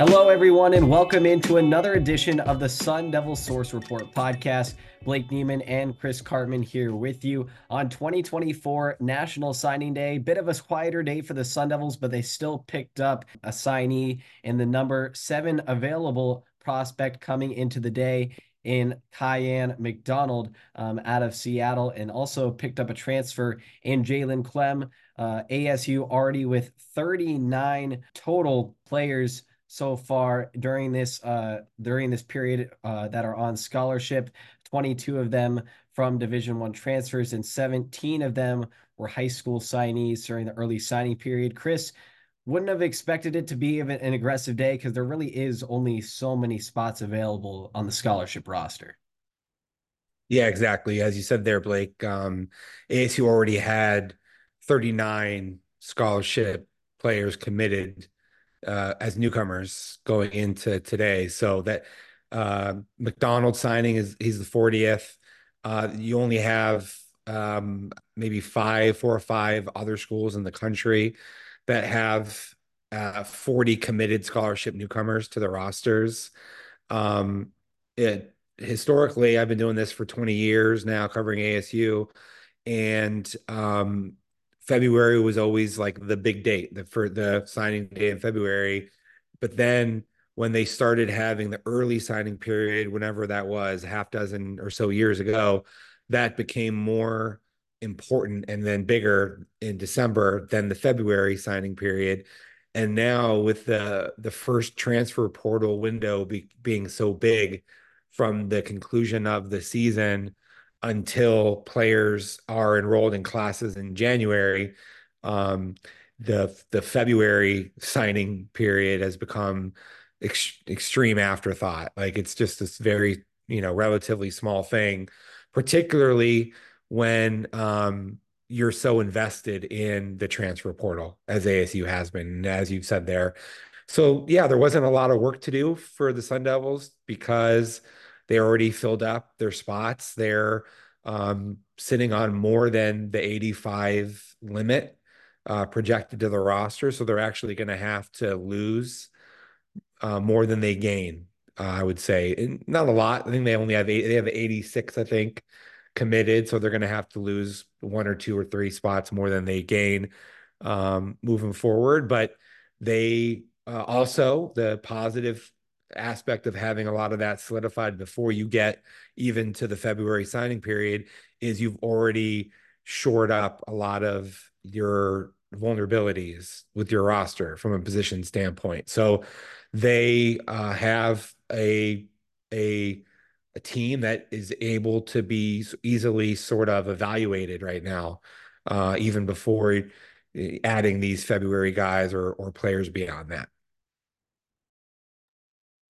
Hello, everyone, and welcome into another edition of the Sun Devil Source Report podcast. Blake Niemann and Chris Karpman here with you on 2024 National Signing Day. Bit of a quieter day for the Sun Devils, but they still picked up a signee in the number seven available prospect coming into the day in Kyan McDonald um, out of Seattle, and also picked up a transfer in Jalen Klemm. Uh, ASU already with 39 total players so far during this uh, during this period uh, that are on scholarship. 22 of them from Division One transfers, and 17 of them were high school signees during the early signing period. Chris wouldn't have expected it to be an aggressive day because there really is only so many spots available on the scholarship roster. Yeah, exactly. As you said there, Blake, um, ASU already had 39 scholarship players committed uh, as newcomers going into today. So that uh, McDonald signing is he's the 40th. Uh, you only have um, maybe five, four or five other schools in the country that have uh, 40 committed scholarship newcomers to the rosters. Um, it historically, I've been doing this for 20 years now, covering ASU, and um, February was always like the big date the, for the signing day in February. But then when they started having the early signing period, whenever that was, half dozen or so years ago, that became more important and then bigger in December than the February signing period. And now with the the first transfer portal window be, being so big from the conclusion of the season until players are enrolled in classes in January. Um, the the February signing period has become ex- extreme afterthought. Like it's just this very you know relatively small thing, particularly when um, you're so invested in the transfer portal as ASU has been, as you've said there. So yeah, there wasn't a lot of work to do for the Sun Devils because they already filled up their spots. They're um, sitting on more than the 85 limit uh, projected to the roster. So they're actually going to have to lose uh, more than they gain, uh, I would say. And not a lot. I think they only have eight, they have 86, I think, committed. So they're going to have to lose one or two or three spots more than they gain um, moving forward. But they uh, also, the positive aspect of having a lot of that solidified before you get even to the February signing period is you've already shored up a lot of your vulnerabilities with your roster from a position standpoint. So they uh, have a a a team that is able to be easily sort of evaluated right now, uh, even before adding these February guys or or players beyond that.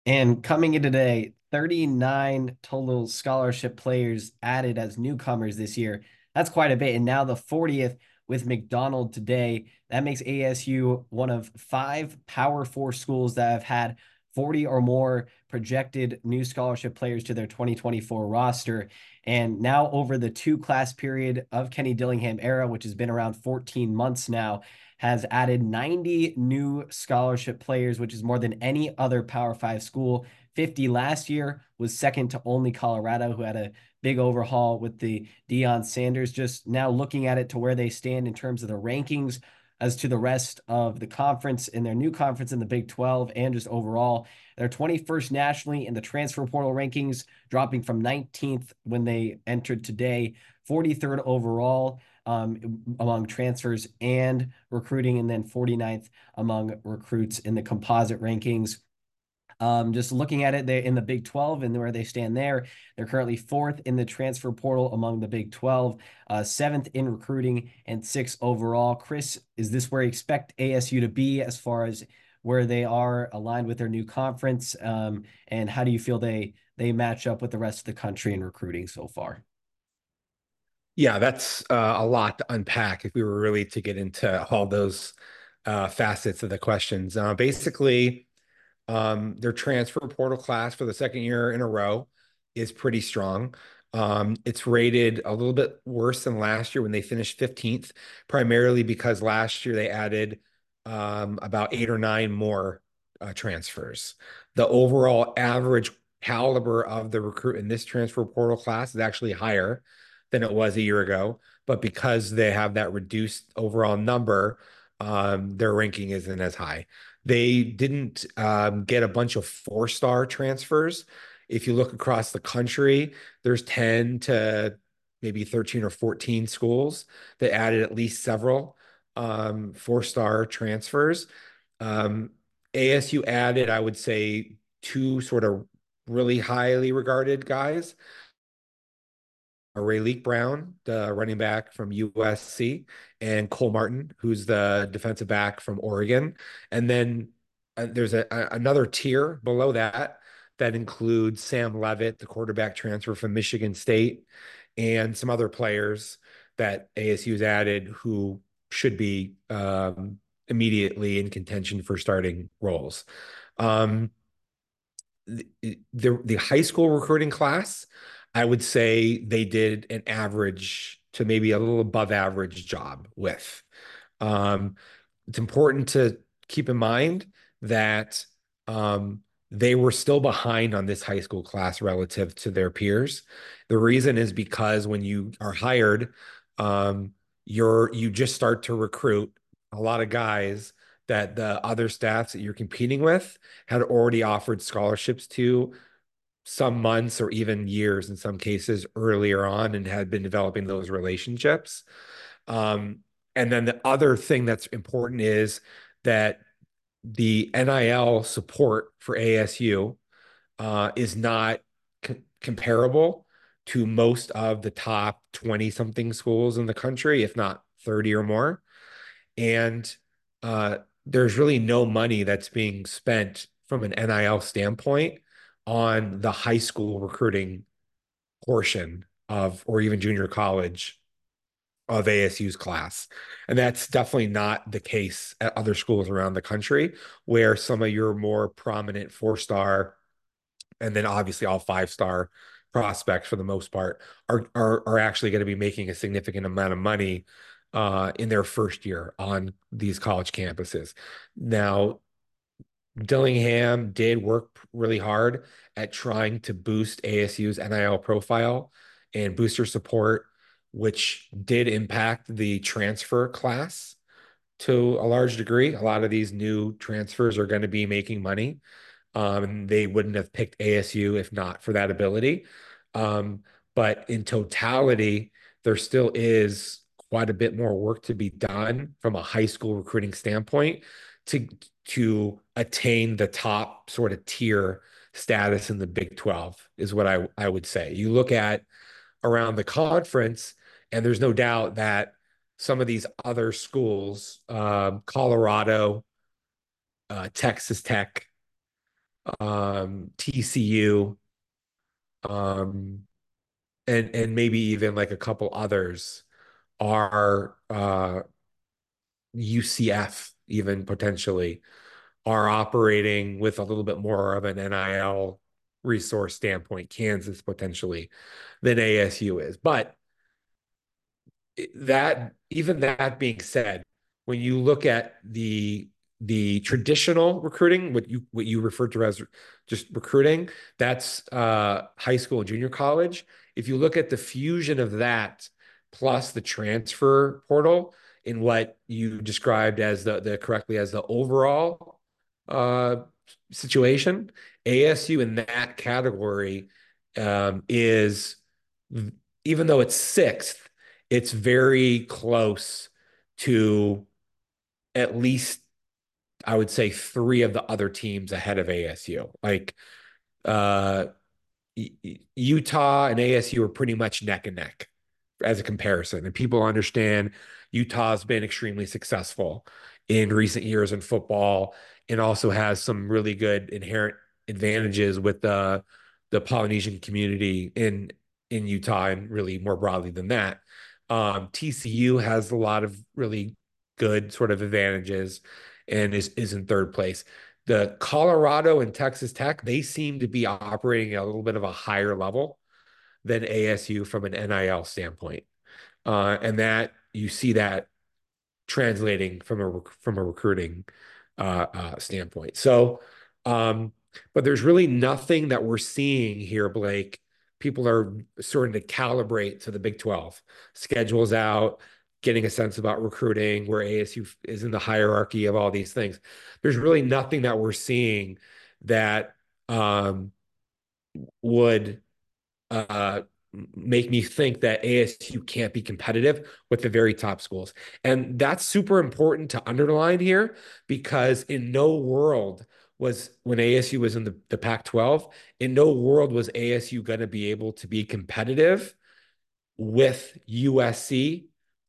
And coming in today, 39 total scholarship players added as newcomers this year. That's quite a bit. And now the 40th with McDonald today. That makes ASU one of five Power Four schools that have had 40 or more projected new scholarship players to their 2024 roster. And now, over the two class period of Kenny Dillingham era, which has been around 14 months now, has added 90 new scholarship players, which is more than any other Power Five school. 50 last year was second to only Colorado, who had a big overhaul with the Deion Sanders. Just now looking at it to where they stand in terms of the rankings as to the rest of the conference in their new conference in the Big 12 and just overall. They're 21st nationally in the transfer portal rankings, dropping from 19th when they entered today, 43rd overall um, among transfers and recruiting, and then 49th among recruits in the composite rankings. Um, just looking at it, they in the Big 12 and where they stand there, they're currently fourth in the transfer portal among the Big 12, uh, seventh in recruiting, and sixth overall. Chris, is this where you expect ASU to be as far as where they are aligned with their new conference? Um, and how do you feel they they match up with the rest of the country in recruiting so far? Yeah, that's uh, a lot to unpack if we were really to get into all those uh, facets of the questions. Uh, basically, um, their transfer portal class for the second year in a row is pretty strong. Um, it's rated a little bit worse than last year when they finished 15th, primarily because last year they added um, about eight or nine more uh, transfers. The overall average caliber of the recruit in this transfer portal class is actually higher than it was a year ago. But because they have that reduced overall number, um, their ranking isn't as high. They didn't um, get a bunch of four star transfers. If you look across the country, there's 10 to maybe 13 or 14 schools that added at least several um, four star transfers. Um, ASU added, I would say, two sort of really highly regarded guys. Raleek Brown, the running back from USC, and Cole Martin, who's the defensive back from Oregon. And then uh, there's a, a, another tier below that that includes Sam Leavitt, the quarterback transfer from Michigan State, and some other players that ASU's added who should be um, immediately in contention for starting roles. Um, the, the, the high school recruiting class, I would say they did an average to maybe a little above average job with. Um, it's important to keep in mind that um, they were still behind on this high school class relative to their peers. The reason is because when you are hired, um, you're you just start to recruit a lot of guys that the other staffs that you're competing with had already offered scholarships to some months or even years in some cases earlier on and had been developing those relationships. Um, and then the other thing that's important is that the NIL support for ASU uh, is not comparable to most of the top 20 something schools in the country, if not 30 or more. And uh, there's really no money that's being spent from an NIL standpoint on the high school recruiting portion of, or even junior college of ASU's class. And that's definitely not the case at other schools around the country where some of your more prominent four star and then obviously all five star prospects for the most part are are, are actually going to be making a significant amount of money uh, in their first year on these college campuses. Now, Dillingham did work really hard at trying to boost ASU's NIL profile and booster support, which did impact the transfer class to a large degree. A lot of these new transfers are going to be making money. Um, they wouldn't have picked ASU if not for that ability. Um, but in totality, there still is quite a bit more work to be done from a high school recruiting standpoint to to attain the top sort of tier status in the Big 12 is what I, I would say. You look at around the conference, and there's no doubt that some of these other schools, um, Colorado, uh, Texas Tech, um, TCU, um, and and maybe even like a couple others are uh, UCF even potentially are operating with a little bit more of an NIL resource standpoint, Kansas potentially, than ASU is. But that even that being said, when you look at the the traditional recruiting, what you what you refer to as just recruiting, that's uh, high school and junior college. If you look at the fusion of that plus the transfer portal in what you described as the, the correctly as the overall uh, situation, ASU in that category um, is even though it's sixth, it's very close to at least I would say three of the other teams ahead of ASU. Like uh, Utah and ASU are pretty much neck and neck as a comparison. And people understand Utah's been extremely successful in recent years in football and also has some really good inherent advantages with the the Polynesian community in in Utah and really more broadly than that. Um, TCU has a lot of really good sort of advantages and is is in third place. The Colorado and Texas Tech, they seem to be operating at a little bit of a higher level than ASU from an NIL standpoint. Uh, and that you see that translating from a from a recruiting uh, uh, standpoint. So Um, but there's really nothing that we're seeing here, Blake. People are starting to calibrate to the Big 12. Schedules out, getting a sense about recruiting, where ASU is in the hierarchy of all these things. There's really nothing that we're seeing that um, would uh, make me think that ASU can't be competitive with the very top schools. And that's super important to underline here because in no world was when ASU was in the, the Pac 12, in no world was ASU going to be able to be competitive with USC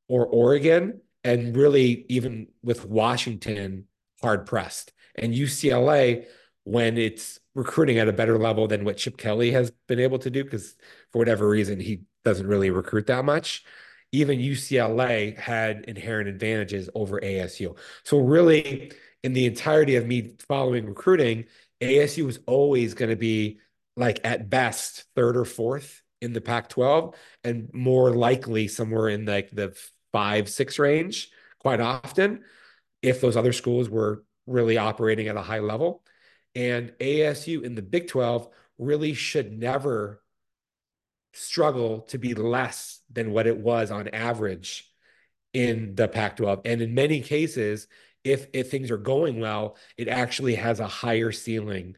or Oregon, and really even with Washington hard pressed. And UCLA, when it's recruiting at a better level than what Chip Kelly has been able to do, because for whatever reason, he doesn't really recruit that much. Even UCLA had inherent advantages over ASU. So, really, in the entirety of me following recruiting, ASU was always going to be like at best third or fourth in the Pac 12 and more likely somewhere in like the five, six range quite often if those other schools were really operating at a high level. And ASU in the Big 12 really should never struggle to be less than what it was on average in the Pac 12. And in many cases, if, if things are going well, it actually has a higher ceiling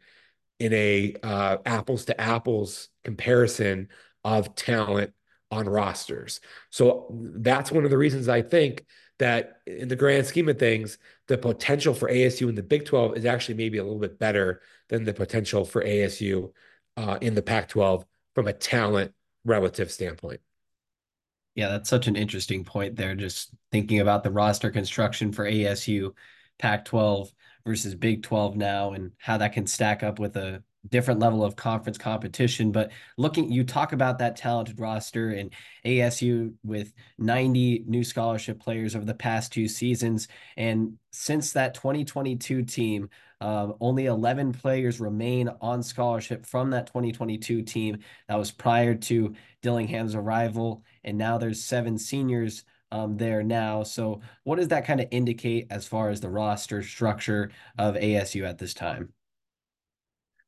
in a uh, apples to apples comparison of talent on rosters. So that's one of the reasons I think that in the grand scheme of things, the potential for ASU in the Big 12 is actually maybe a little bit better than the potential for ASU uh, in the Pac 12 from a talent relative standpoint. Yeah, that's such an interesting point there. Just thinking about the roster construction for ASU, Pac 12 versus Big 12 now, and how that can stack up with a different level of conference competition. But looking, you talk about that talented roster and ASU with 90 new scholarship players over the past two seasons. And since that 2022 team, um, only 11 players remain on scholarship from that 2022 team. That was prior to Dillingham's arrival. And now there's seven seniors um, there now. So, what does that kind of indicate as far as the roster structure of ASU at this time?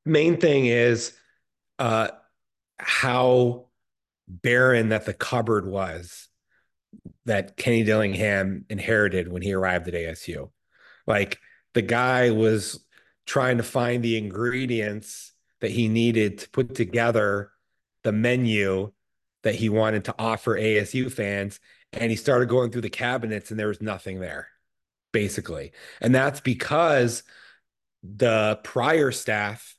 Main thing is uh, how barren that the cupboard was that Kenny Dillingham inherited when he arrived at ASU. Like the guy was trying to find the ingredients that he needed to put together the menu that he wanted to offer ASU fans. And he started going through the cabinets and there was nothing there, basically. And that's because the prior staff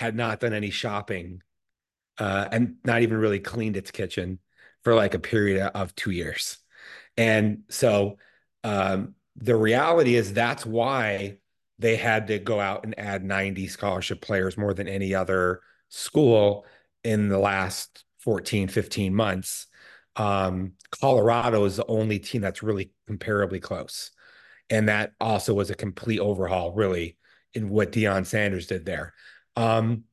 had not done any shopping uh, and not even really cleaned its kitchen for like a period of two years. And so um, the reality is that's why they had to go out and add 90 scholarship players more than any other school in the last 14, 15 months. Um, Colorado is the only team that's really comparably close. And that also was a complete overhaul, really, in what Deion Sanders did there. Um,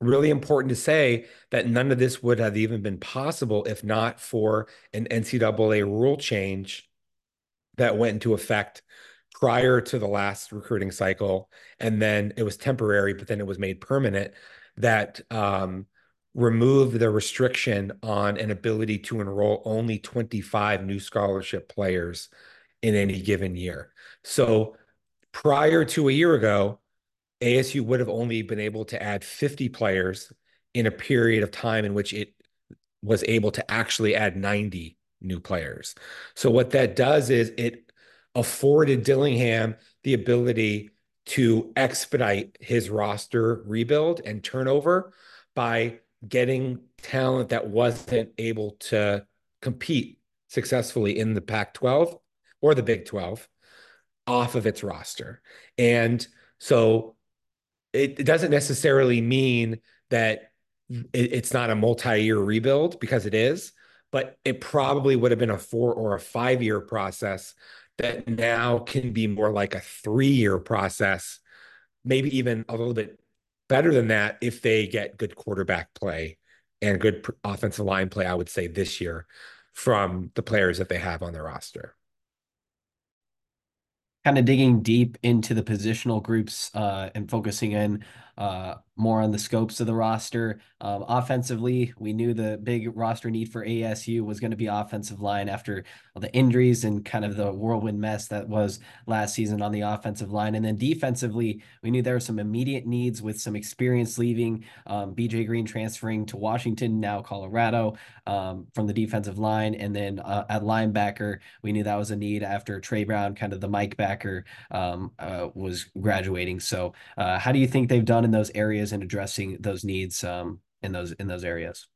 really important to say that none of this would have even been possible if not for an NCAA rule change that went into effect prior to the last recruiting cycle. And then it was temporary, but then it was made permanent that um, removed the restriction on an ability to enroll only 25 new scholarship players in any given year. So prior to a year ago, ASU would have only been able to add 50 players in a period of time in which it was able to actually add 90 new players. So what that does is it afforded Dillingham the ability to expedite his roster rebuild and turnover by getting talent that wasn't able to compete successfully in the Pac 12 or the Big 12 off of its roster. And so it, it doesn't necessarily mean that it, it's not a multi-year rebuild because it is, but it probably would have been a four or a five-year process that now can be more like a three-year process, maybe even a little bit better than that if they get good quarterback play and good offensive line play, I would say this year from the players that they have on their roster kind of digging deep into the positional groups uh, and focusing in uh, more on the scopes of the roster. Um, offensively, we knew the big roster need for ASU was going to be offensive line after the injuries and kind of the whirlwind mess that was last season on the offensive line. And then defensively, we knew there were some immediate needs with some experience leaving. Um, BJ Green transferring to Washington, now Colorado, um, from the defensive line. And then uh, at linebacker, we knew that was a need after Trey Brown, kind of the Mike backer, um, uh, was graduating. So, uh, how do you think they've done in those areas and addressing those needs um, in those in those areas?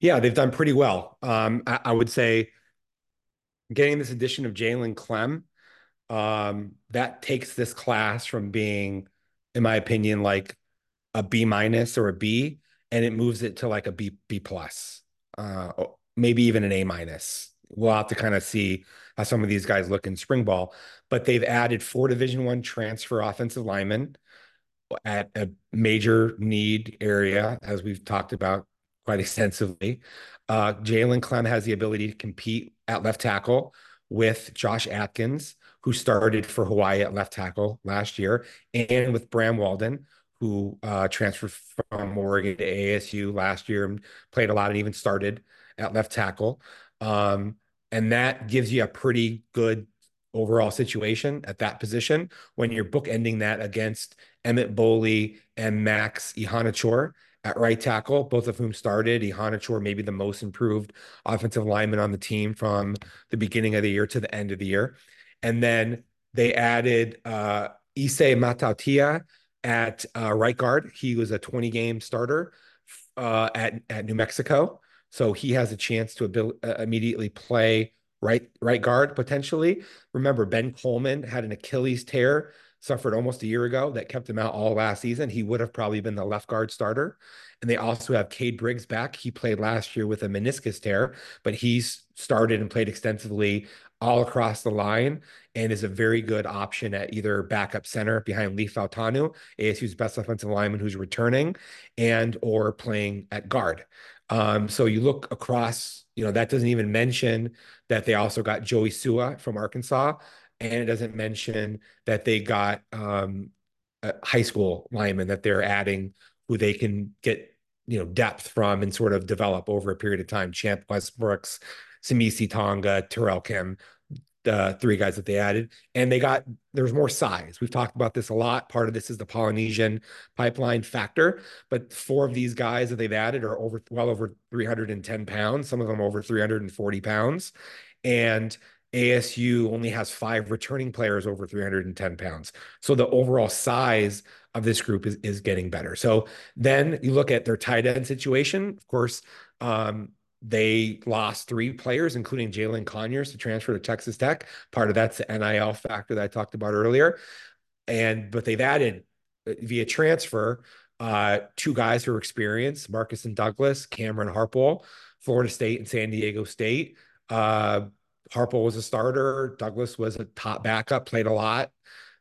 Yeah, they've done pretty well. Um, I, I, would say getting this addition of Jalen Klemm, um, that takes this class from being, in my opinion, like a B minus or a B, and it moves it to like a B B plus, uh, maybe even an A minus. We'll have to kind of see how some of these guys look in spring ball, but they've added four Division One transfer offensive linemen at a major need area, as we've talked about quite extensively. Uh, Jalen Klemm has the ability to compete at left tackle with Josh Atkins, who started for Hawaii at left tackle last year, and with Bram Walden, who uh, transferred from Oregon to ASU last year and played a lot and even started at left tackle. Um, and that gives you a pretty good overall situation at that position when you're bookending that against Emmett Boley and Max Iheanachor at right tackle, both of whom started. Iheanachor maybe the most improved offensive lineman on the team from the beginning of the year to the end of the year. And then they added uh, Issei Matautia at uh, right guard. He was a 20 game starter uh, at, at New Mexico. So he has a chance to uh, immediately play right right guard potentially. Remember, Ben Coleman had an Achilles tear, suffered almost a year ago that kept him out all last season. He would have probably been the left guard starter. And they also have Cade Briggs back. He played last year with a meniscus tear, but he's started and played extensively all across the line and is a very good option at either backup center behind Leif Fautanu, ASU's best offensive lineman who's returning, and or playing at guard. Um, so you look across, you know, that doesn't even mention that they also got Joey Sua from Arkansas, and it doesn't mention that they got um, a high school lineman that they're adding who they can get, you know, depth from and sort of develop over a period of time. Champ Westbrooks, Samisi Tonga, Terrell Kim the three guys that they added, and they got there's more size. We've talked about this a lot. Part of this is the Polynesian pipeline factor, but four of these guys that they've added are over well over 310 pounds. Some of them over 340 pounds, and ASU only has five returning players over 310 pounds. So the overall size of this group is, is getting better. So then you look at their tight end situation. Of course, um, they lost three players, including Jalen Conyers, to transfer to Texas Tech. Part of that's the NIL factor that I talked about earlier. And but they've added uh, via transfer uh, two guys who are experienced, Markeston Douglas, Cameron Harpole, Florida State and San Diego State. Uh, Harpole was a starter. Douglas was a top backup, played a lot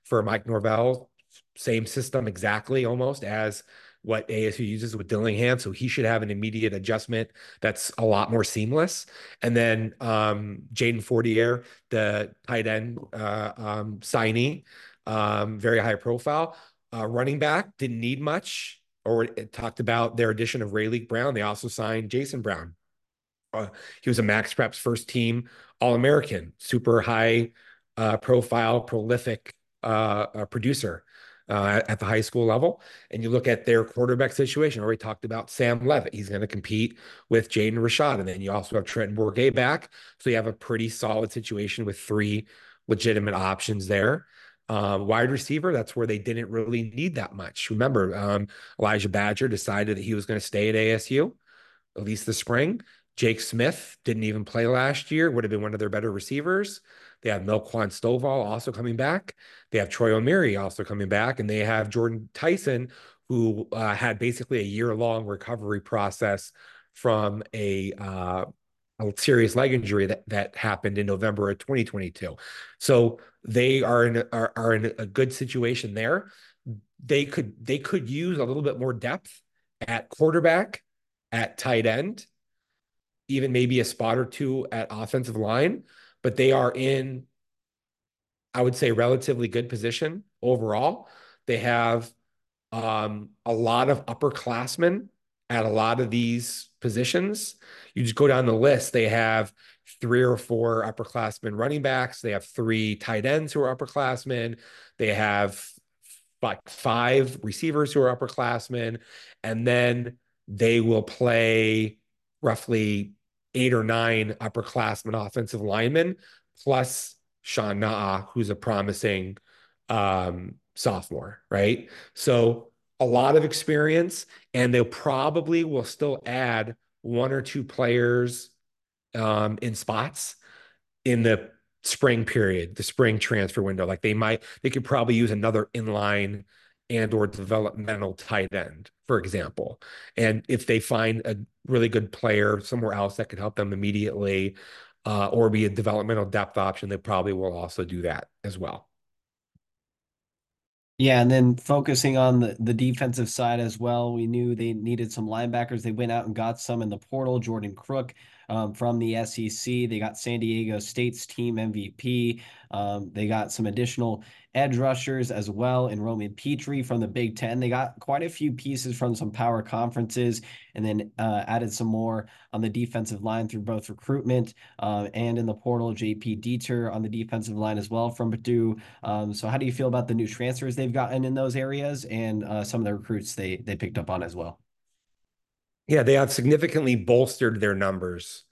for Mike Norvell. Same system exactly almost as what ASU uses with Dillingham. So he should have an immediate adjustment that's a lot more seamless. And then um, Jaden Fortier, the tight end uh, um, signee, um, very high profile. Uh, running back didn't need much, or talked about their addition of Raleek Brown. They also signed Jason Brown. Uh, he was a Max Preps first team All American, super high uh, profile, prolific uh, producer uh, at the high school level. And you look at their quarterback situation. Already talked about Sam Leavitt. He's going to compete with Jaden Rashada. And then you also have Trenton Bourguet back. So you have a pretty solid situation with three legitimate options there. Uh, wide receiver, that's where they didn't really need that much. Remember, um, Elijah Badger decided that he was going to stay at ASU, at least the spring. Jake Smith didn't even play last year, would have been one of their better receivers. They have Melquan Stovall also coming back. They have Troy Omeire also coming back, and they have Jordan Tyson, who uh, had basically a year long recovery process from a uh, a serious leg injury that that happened in November of 2022. So they are in are, are in a good situation there. They could they could use a little bit more depth at quarterback, at tight end, even maybe a spot or two at offensive line but they are in I would say, relatively good position overall. They have um, a lot of upperclassmen at a lot of these positions. You just go down the list, they have three or four upperclassmen running backs. They have three tight ends who are upperclassmen. They have like five receivers who are upperclassmen. And then they will play roughly eight or nine upperclassmen offensive linemen, plus Sean Naa, who's a promising um, sophomore, right? So a lot of experience, and they'll probably will still add one or two players um, in spots in the spring period, the spring transfer window. Like they might, they could probably use another inline and or developmental tight end, for example. And if they find a really good player somewhere else that could help them immediately, uh, or be a developmental depth option, they probably will also do that as well. Yeah, and then focusing on the, the defensive side as well, we knew they needed some linebackers. They went out and got some in the portal. Jordan Crook um, from the SEC. They got San Diego State's team MVP. Um, they got some additional edge rushers as well in Roman Petrie from the Big Ten. They got quite a few pieces from some power conferences and then uh, added some more on the defensive line through both recruitment uh, and in the portal. JP Dieter on the defensive line as well from Purdue. Um, so, how do you feel about the new transfers they've gotten in those areas and uh, some of the recruits they they picked up on as well? Yeah, they have significantly bolstered their numbers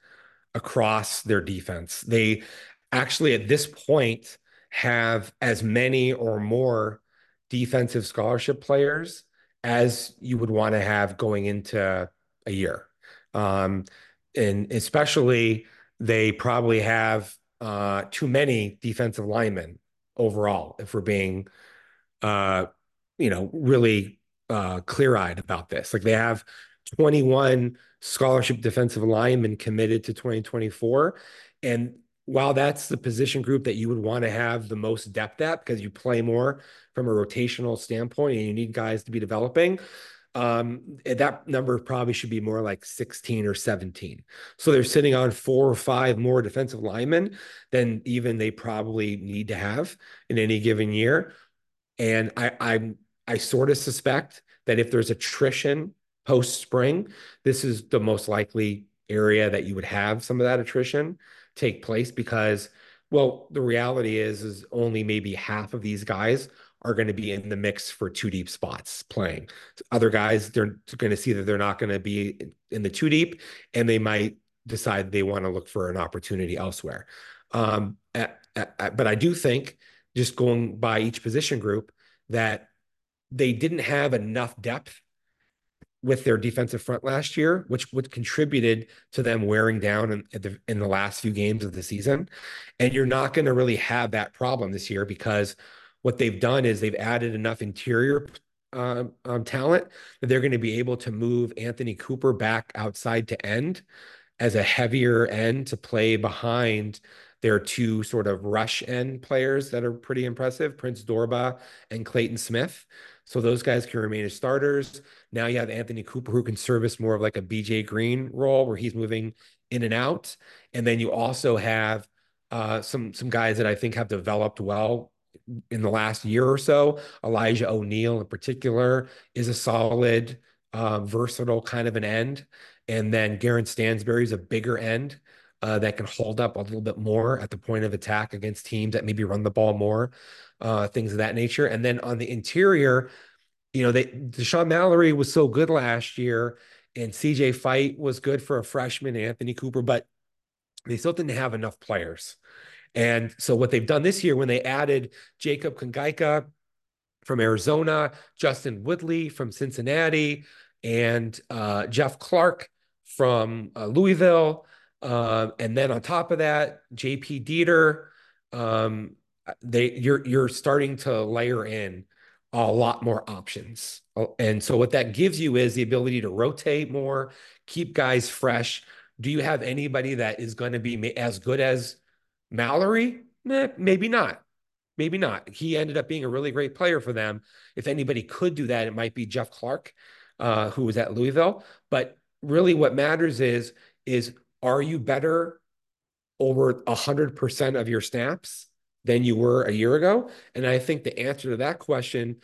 across their defense. They actually, at this point, have as many or more defensive scholarship players as you would want to have going into a year. Um, and especially, they probably have uh, too many defensive linemen overall, if we're being, uh, you know, really uh, clear eyed about this. Like they have 21 scholarship defensive linemen committed to 2024. And while that's the position group that you would want to have the most depth at because you play more from a rotational standpoint and you need guys to be developing, um, that number probably should be more like 16 or 17. So they're sitting on four or five more defensive linemen than even they probably need to have in any given year. And I I I sort of suspect that if there's attrition post spring, this is the most likely area that you would have some of that attrition take place because, well, the reality is, is only maybe half of these guys are going to be in the mix for two deep spots playing. Other guys, they're going to see that they're not going to be in the two deep, and they might decide they want to look for an opportunity elsewhere. Um, at, at, but I do think, just going by each position group, that they didn't have enough depth with their defensive front last year, which would contributed to them wearing down in, in, the, in the last few games of the season. And you're not going to really have that problem this year because what they've done is they've added enough interior uh, um, talent that they're going to be able to move Anthony Cooper back outside to end as a heavier end to play behind their two sort of rush end players that are pretty impressive, Prince Dorbah and Clayton Smith. So those guys can remain as starters. Now you have Anthony Cooper who can service more of like a BJ Green role where he's moving in and out. And then you also have uh, some some guys that I think have developed well in the last year or so. Elijah O'Neill in particular is a solid, uh, versatile kind of an end. And then Garrett Stansbury is a bigger end uh, that can hold up a little bit more at the point of attack against teams that maybe run the ball more, uh, things of that nature. And then on the interior, you know, they Deshaun Mallory was so good last year, and CJ Fite was good for a freshman, Anthony Cooper, but they still didn't have enough players. And so what they've done this year when they added Jacob Kongaika from Arizona, Justin Woodley from Cincinnati, and uh, Jeff Clark from uh, Louisville, uh, and then on top of that, JP Dieter, um, they you're you're starting to layer in a lot more options. Oh, and so what that gives you is the ability to rotate more, keep guys fresh. Do you have anybody that is going to be as good as Mallory? Eh, maybe not. Maybe not. He ended up being a really great player for them. If anybody could do that, it might be Jeff Clark, uh, who was at Louisville. But really, what matters is is are you better over 100% of your snaps than you were a year ago? And I think the answer to that question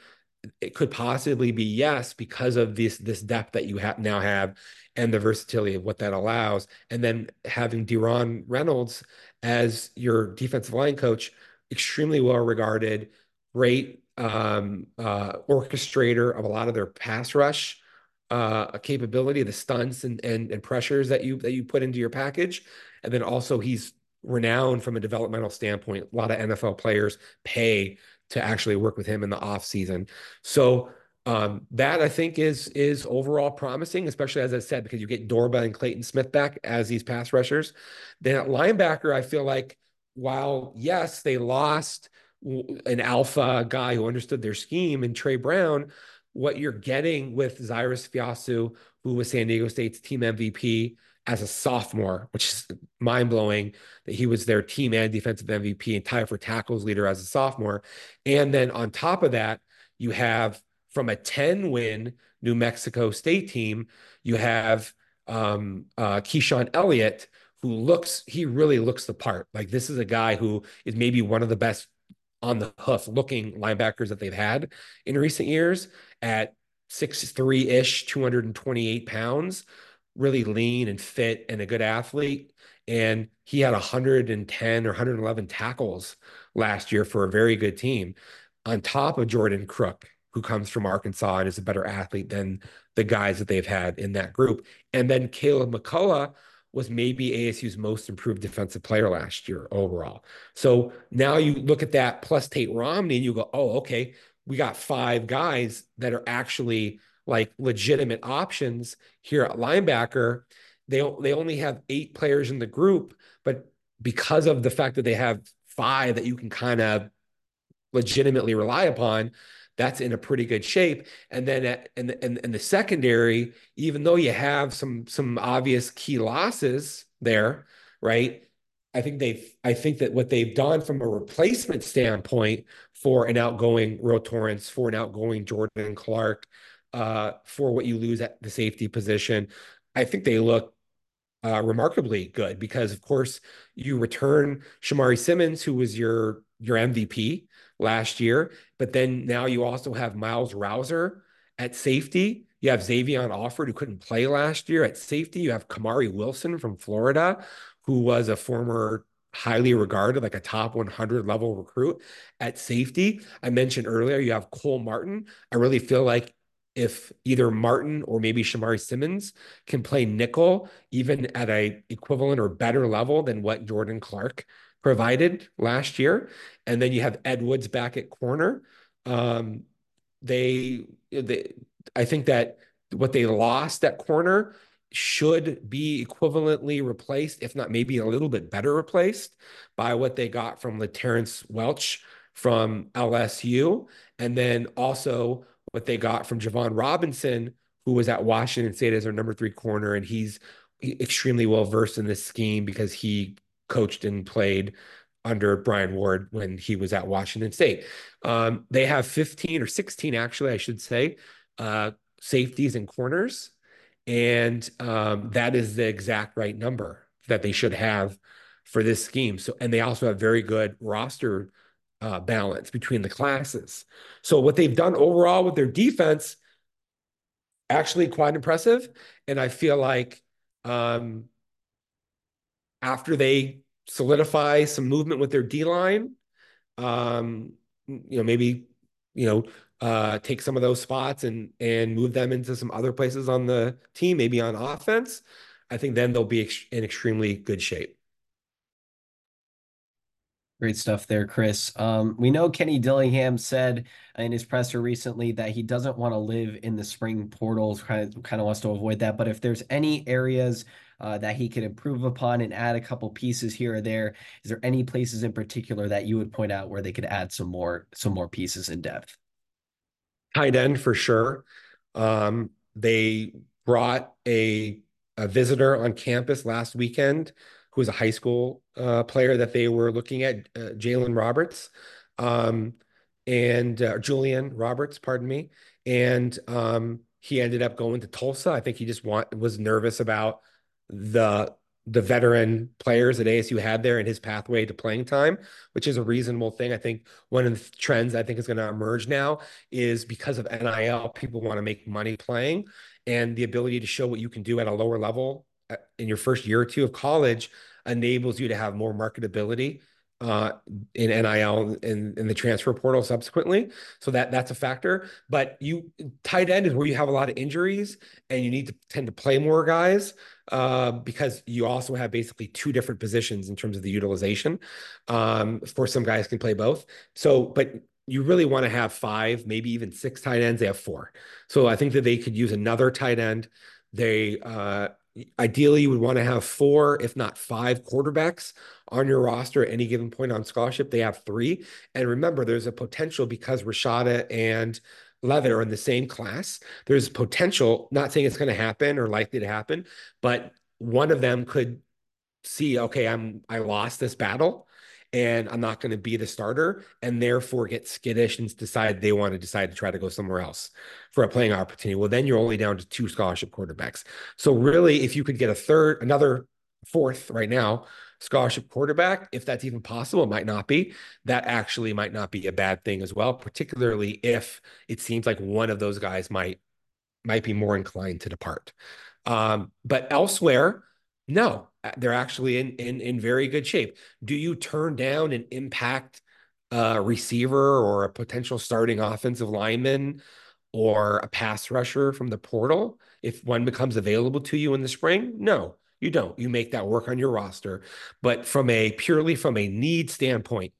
it could possibly be yes because of this this depth that you have now have and the versatility of what that allows. And then having Diron Reynolds as your defensive line coach, extremely well regarded, great um, uh, orchestrator of a lot of their pass rush uh, a capability, the stunts and, and and pressures that you that you put into your package, and then also he's renowned from a developmental standpoint. A lot of NFL players pay to actually work with him in the off season. So um, that I think is is overall promising, especially as I said, because you get Dorbah and Clayton Smith back as these pass rushers. Then at linebacker, I feel like while yes, they lost an alpha guy who understood their scheme and Trey Brown, what you're getting with Cyrus Fiaseu, who was San Diego State's team MVP as a sophomore, which is mind blowing that he was their team and defensive MVP and tied for tackles leader as a sophomore. And then on top of that, you have from a 10 win New Mexico State team, you have um, uh, Keyshaun Elliott, who looks, he really looks the part. Like this is a guy who is maybe one of the best on the hoof looking linebackers that they've had in recent years at six three ish, 228 pounds, really lean and fit and a good athlete. And he had 110 or 111 tackles last year for a very good team, on top of Jordan Crook, who comes from Arkansas and is a better athlete than the guys that they've had in that group. And then Caleb McCullough was maybe ASU's most improved defensive player last year overall. So now you look at that plus Tate Romney and you go, oh, okay, we got five guys that are actually like legitimate options here at linebacker. They they only have eight players in the group, but because of the fact that they have five that you can kind of legitimately rely upon, that's in a pretty good shape. And then at, the, in, in the secondary, even though you have some some obvious key losses there, right? I think they've I think that what they've done from a replacement standpoint for an outgoing Earl Torrence, for an outgoing Jordan Clark, uh, for what you lose at the safety position, I think they look uh, remarkably good because, of course, you return Shamari Simmons, who was your your MVP last year. But then now you also have Myles Rouser at safety. You have Xavier Alford, who couldn't play last year at safety. You have Kamari Wilson from Florida, who was a former highly regarded, like a top 100 level recruit at safety. I mentioned earlier, you have Cole Martin. I really feel like if either Martin or maybe Shamari Simmons can play nickel, even at a equivalent or better level than what Jordan Clark provided last year. And then you have Ed Woods back at corner. Um, they, they, I think that what they lost at corner should be equivalently replaced, if not maybe a little bit better replaced by what they got from Laterrance Welch from LSU. And then also what they got from Javon Robinson, who was at Washington State as their number three corner. And he's extremely well versed in this scheme because he coached and played under Brian Ward when he was at Washington State. Um, they have 15 or 16, actually, I should say, uh, safeties and corners. And um, that is the exact right number that they should have for this scheme. So, and they also have very good roster uh, balance between the classes. So, what they've done overall with their defense, actually quite impressive. And I feel like um, after they solidify some movement with their D line, um, you know, maybe you know, uh, take some of those spots and and move them into some other places on the team, maybe on offense. I think then they'll be ex- in extremely good shape. Great stuff there, Chris. Um, we know Kenny Dillingham said in his presser recently that he doesn't want to live in the spring portals, kind of, kind of wants to avoid that. But if there's any areas uh, that he could improve upon and add a couple pieces here or there? Is there any places in particular that you would point out where they could add some more some more pieces in depth? Tight end for sure. Um, they brought a a visitor on campus last weekend who was a high school uh, player that they were looking at, uh, Jalen Roberts, um, and uh, Julian Roberts, pardon me, and um, he ended up going to Tulsa. I think he just want was nervous about the the veteran players that ASU had there and his pathway to playing time, which is a reasonable thing. I think one of the trends I think is going to emerge now is because of NIL, people want to make money playing and the ability to show what you can do at a lower level uh, in your first year or two of college enables you to have more marketability uh, in NIL and in the transfer portal subsequently. So that that's a factor. But you tight end is where you have a lot of injuries and you need to tend to play more guys uh, because you also have basically two different positions in terms of the utilization. Um, for some guys can play both. So, but you really want to have five, maybe even six tight ends. They have four. So I think that they could use another tight end. They uh, ideally you would want to have four, if not five quarterbacks on your roster at any given point on scholarship. They have three. And remember, there's a potential because Rashada and Leavitt are in the same class. There's potential, not saying it's going to happen or likely to happen, but one of them could see, okay, I'm I lost this battle and I'm not going to be the starter, and therefore get skittish and decide they want to decide to try to go somewhere else for a playing opportunity. Well, then you're only down to two scholarship quarterbacks. So really, if you could get a third, another fourth right now scholarship quarterback, if that's even possible, it might not be. That actually might not be a bad thing as well, particularly if it seems like one of those guys might might be more inclined to depart. Um, but elsewhere, no, they're actually in in in very good shape. Do you turn down an impact uh, receiver or a potential starting offensive lineman or a pass rusher from the portal if one becomes available to you in the spring? No, you don't. You make that work on your roster. But from a purely from a need standpoint,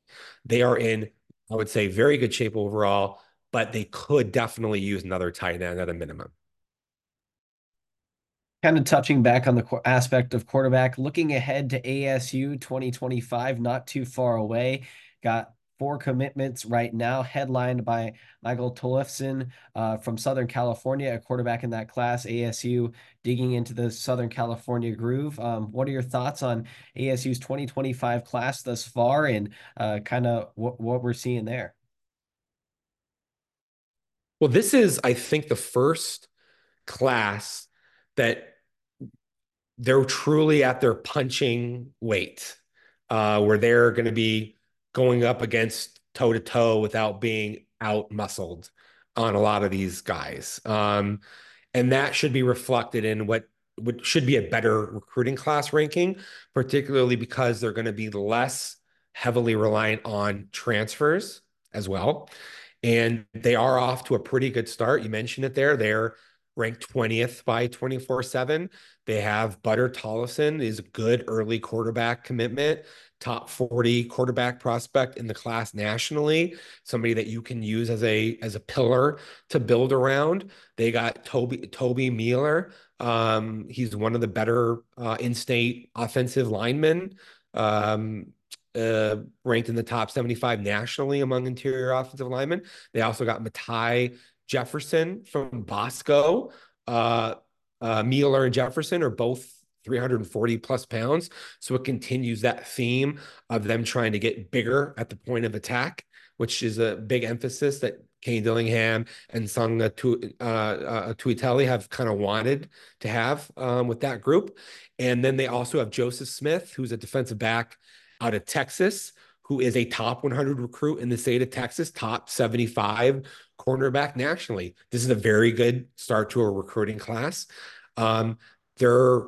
they are in, I would say, very good shape overall, but they could definitely use another tight end at a minimum kind of touching back on the aspect of quarterback, looking ahead to ASU 2025, not too far away. Got four commitments right now, headlined by Michael Tollefson uh, from Southern California, a quarterback in that class. ASU digging into the Southern California groove. Um, what are your thoughts on ASU's 2025 class thus far and uh, kind of what, what we're seeing there? Well, this is, I think, the first class that they're truly at their punching weight, uh, where they're going to be going up against toe to toe without being out muscled on a lot of these guys. Um, and that should be reflected in what what should be a better recruiting class ranking, particularly because they're going to be less heavily reliant on transfers as well. And they are off to a pretty good start. You mentioned it there. They're ranked 20th by 24 7. They have Butter Tollefson is a good early quarterback commitment, top 40 quarterback prospect in the class nationally, somebody that you can use as a as a pillar to build around. They got Toby Toby Mueller. Um, he's one of the better uh, in-state offensive linemen. Um, uh, ranked in the top 75 nationally among interior offensive linemen. They also got Matai Jefferson from Bosco. Uh, uh, Mueller and Jefferson are both 340 plus pounds. So it continues that theme of them trying to get bigger at the point of attack, which is a big emphasis that Kenny Dillingham and Sung uh, uh, have kind of wanted to have um, with that group. And then they also have Joseph Smith, who's a defensive back out of Texas, who is a top 100 recruit in the state of Texas, top 75 cornerback nationally. This is a very good start to a recruiting class. Um, they're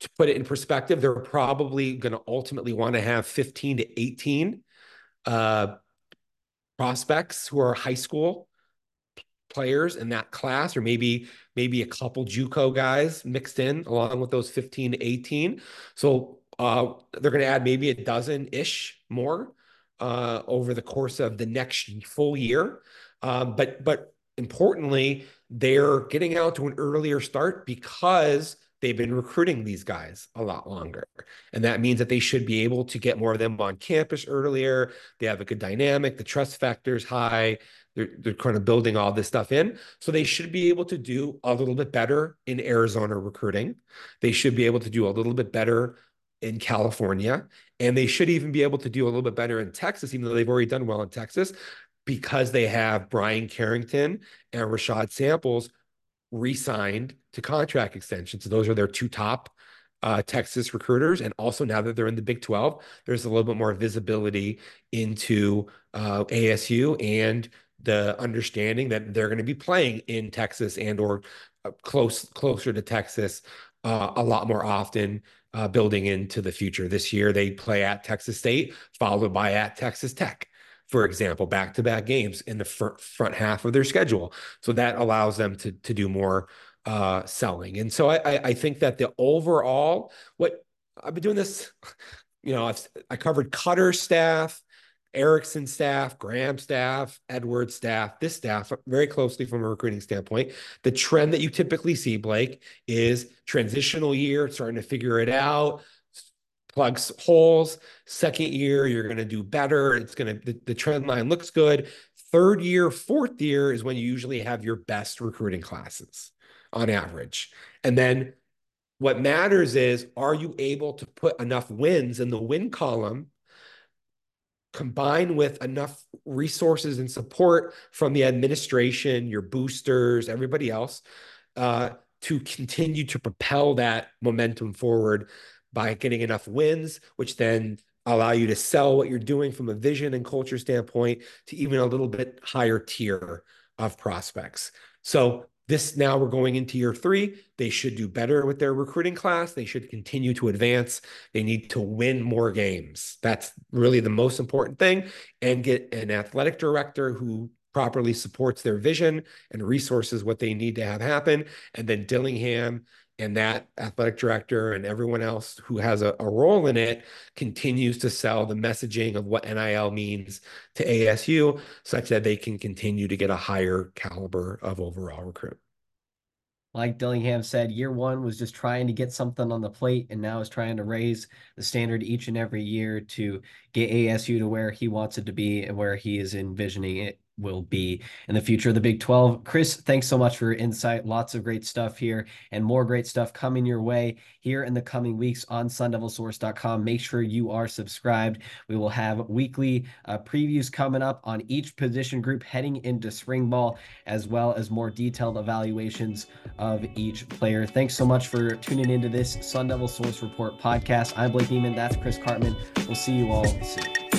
to put it in perspective, they're probably going to ultimately want to have 15 to 18 uh, prospects who are high school players in that class, or maybe maybe a couple JUCO guys mixed in along with those 15 to 18. So uh, they're going to add maybe a dozen ish more uh, over the course of the next full year. Um, but but importantly, they're getting out to an earlier start because they've been recruiting these guys a lot longer. And that means that they should be able to get more of them on campus earlier. They have a good dynamic, the trust factor is high. They're, they're kind of building all this stuff in. So they should be able to do a little bit better in Arizona recruiting. They should be able to do a little bit better in California. And they should even be able to do a little bit better in Texas, even though they've already done well in Texas, because they have Bryan Carrington and Rashad Samples re-signed to contract extensions. So those are their two top uh, Texas recruiters. And also now that they're in the Big 12, there's a little bit more visibility into uh, ASU and the understanding that they're going to be playing in Texas and or uh, close closer to Texas uh, a lot more often uh, building into the future. This year they play at Texas State, followed by at Texas Tech, for example, back-to-back games in the fr- front half of their schedule. So that allows them to to do more uh, selling. And so I, I think that the overall what I've been doing this, you know, I've, I covered Koetter staff. Erickson staff, Graham staff, Edwards staff, this staff very closely from a recruiting standpoint. The trend that you typically see, Blake, is transitional year, starting to figure it out, plugs holes. Second year, you're going to do better. It's going to, the, the trend line looks good. Third year, fourth year is when you usually have your best recruiting classes on average. And then what matters is, are you able to put enough wins in the win column? Combined with enough resources and support from the administration, your boosters, everybody else, uh, to continue to propel that momentum forward by getting enough wins, which then allow you to sell what you're doing from a vision and culture standpoint to even a little bit higher tier of prospects. So this now we're going into year three. They should do better with their recruiting class. They should continue to advance. They need to win more games. That's really the most important thing. And get an athletic director who properly supports their vision and resources what they need to have happen. And then Dillingham and that athletic director and everyone else who has a, a, role in it continues to sell the messaging of what NIL means to ASU such that they can continue to get a higher caliber of overall recruit. Like Dillingham said, year one was just trying to get something on the plate and now is trying to raise the standard each and every year to get ASU to where he wants it to be and where he is envisioning it will be in the future of the Big 12. Chris, thanks so much for your insight. Lots of great stuff here and more great stuff coming your way here in the coming weeks on sundevilsource.com. Make sure you are subscribed. We will have weekly uh, previews coming up on each position group heading into spring ball, as well as more detailed evaluations of each player. Thanks so much for tuning into this Sun Devil Source Report podcast. I'm Blake Niemann. That's Chris Karpman. We'll see you all soon.